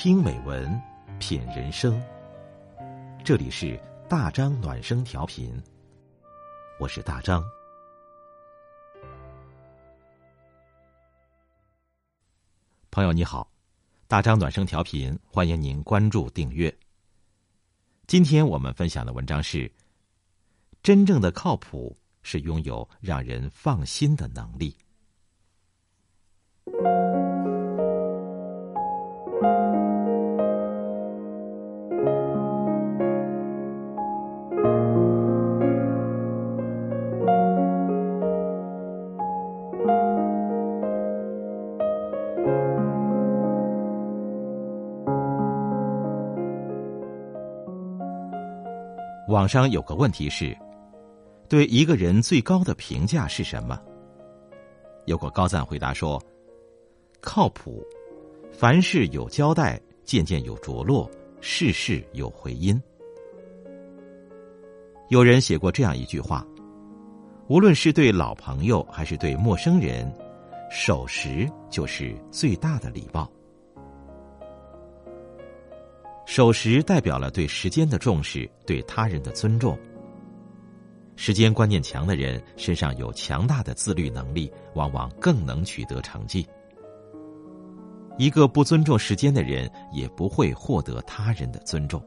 听美文，品人生。这里是大张暖声调频，我是大张。朋友你好，大张暖声调频，欢迎您关注订阅。今天我们分享的文章是：真正的靠谱是拥有让人放心的能力。网上有个问题是：对一个人最高的评价是什么？有个高赞回答说：“靠谱，凡事有交代，件件有着落，事事有回音。”有人写过这样一句话：“无论是对老朋友还是对陌生人，守时就是最大的礼貌。”守时代表了对时间的重视，对他人的尊重。时间观念强的人身上有强大的自律能力，往往更能取得成绩。一个不尊重时间的人，也不会获得他人的尊重。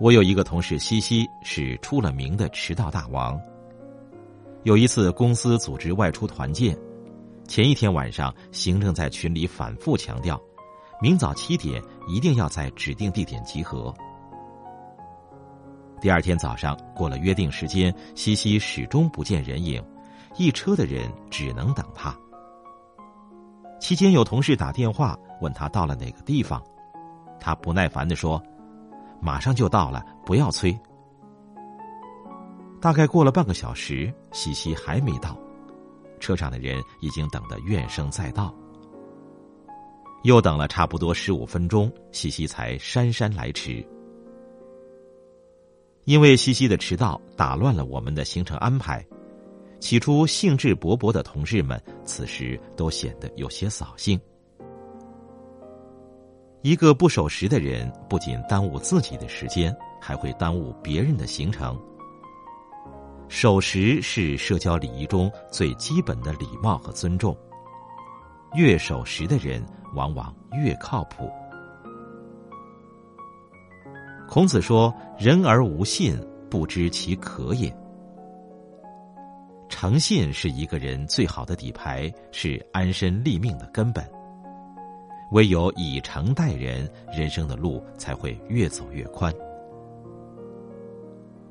我有一个同事西西，是出了名的迟到大王。有一次公司组织外出团建，前一天晚上，行政在群里反复强调。明早七点一定要在指定地点集合。第二天早上过了约定时间，西西始终不见人影，一车的人只能等他。期间有同事打电话问他到了哪个地方，他不耐烦的说：“马上就到了，不要催。”大概过了半个小时，西西还没到，车上的人已经等得怨声载道。又等了差不多十五分钟，西西才姗姗来迟。因为西西的迟到打乱了我们的行程安排，起初兴致勃勃的同事们此时都显得有些扫兴。一个不守时的人，不仅耽误自己的时间，还会耽误别人的行程。守时是社交礼仪中最基本的礼貌和尊重。越守时的人。往往越靠谱。孔子说：“人而无信，不知其可也。”诚信是一个人最好的底牌，是安身立命的根本。唯有以诚待人，人生的路才会越走越宽。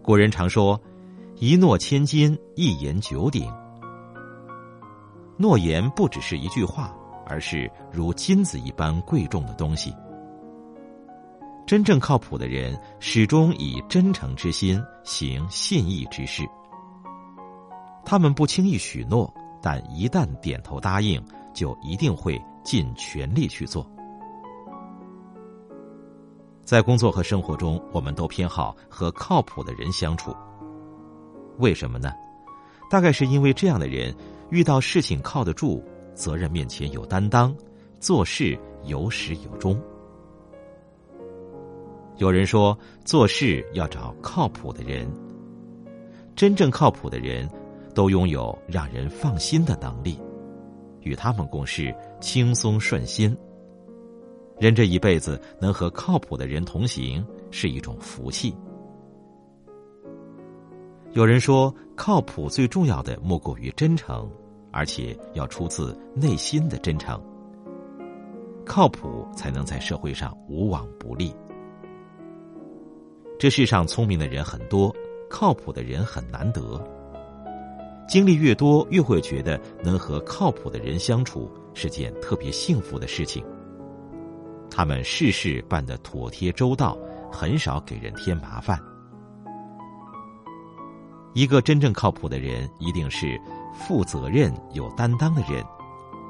古人常说：“一诺千金，一言九鼎。”诺言不只是一句话。而是如金子一般贵重的东西。真正靠谱的人，始终以真诚之心行信义之事。他们不轻易许诺，但一旦点头答应，就一定会尽全力去做。在工作和生活中，我们都偏好和靠谱的人相处。为什么呢？大概是因为这样的人遇到事情靠得住。责任面前有担当，做事有始有终。有人说，做事要找靠谱的人。真正靠谱的人，都拥有让人放心的能力，与他们共事轻松顺心。人这一辈子能和靠谱的人同行，是一种福气。有人说，靠谱最重要的莫过于真诚。而且要出自内心的真诚，靠谱才能在社会上无往不利。这世上聪明的人很多，靠谱的人很难得。经历越多，越会觉得能和靠谱的人相处是件特别幸福的事情。他们事事办得妥帖周到，很少给人添麻烦。一个真正靠谱的人，一定是。负责任、有担当的人，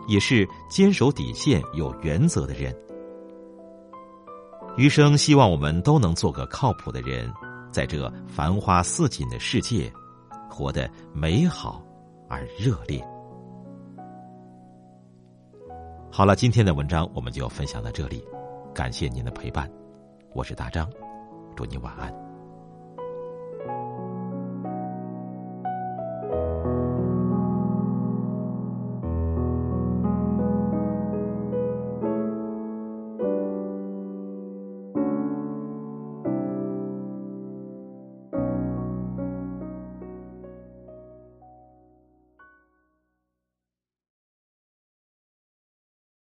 也是坚守底线、有原则的人。余生希望我们都能做个靠谱的人，在这繁花似锦的世界，活得美好而热烈。好了，今天的文章我们就分享到这里，感谢您的陪伴，我是大张，祝你晚安。you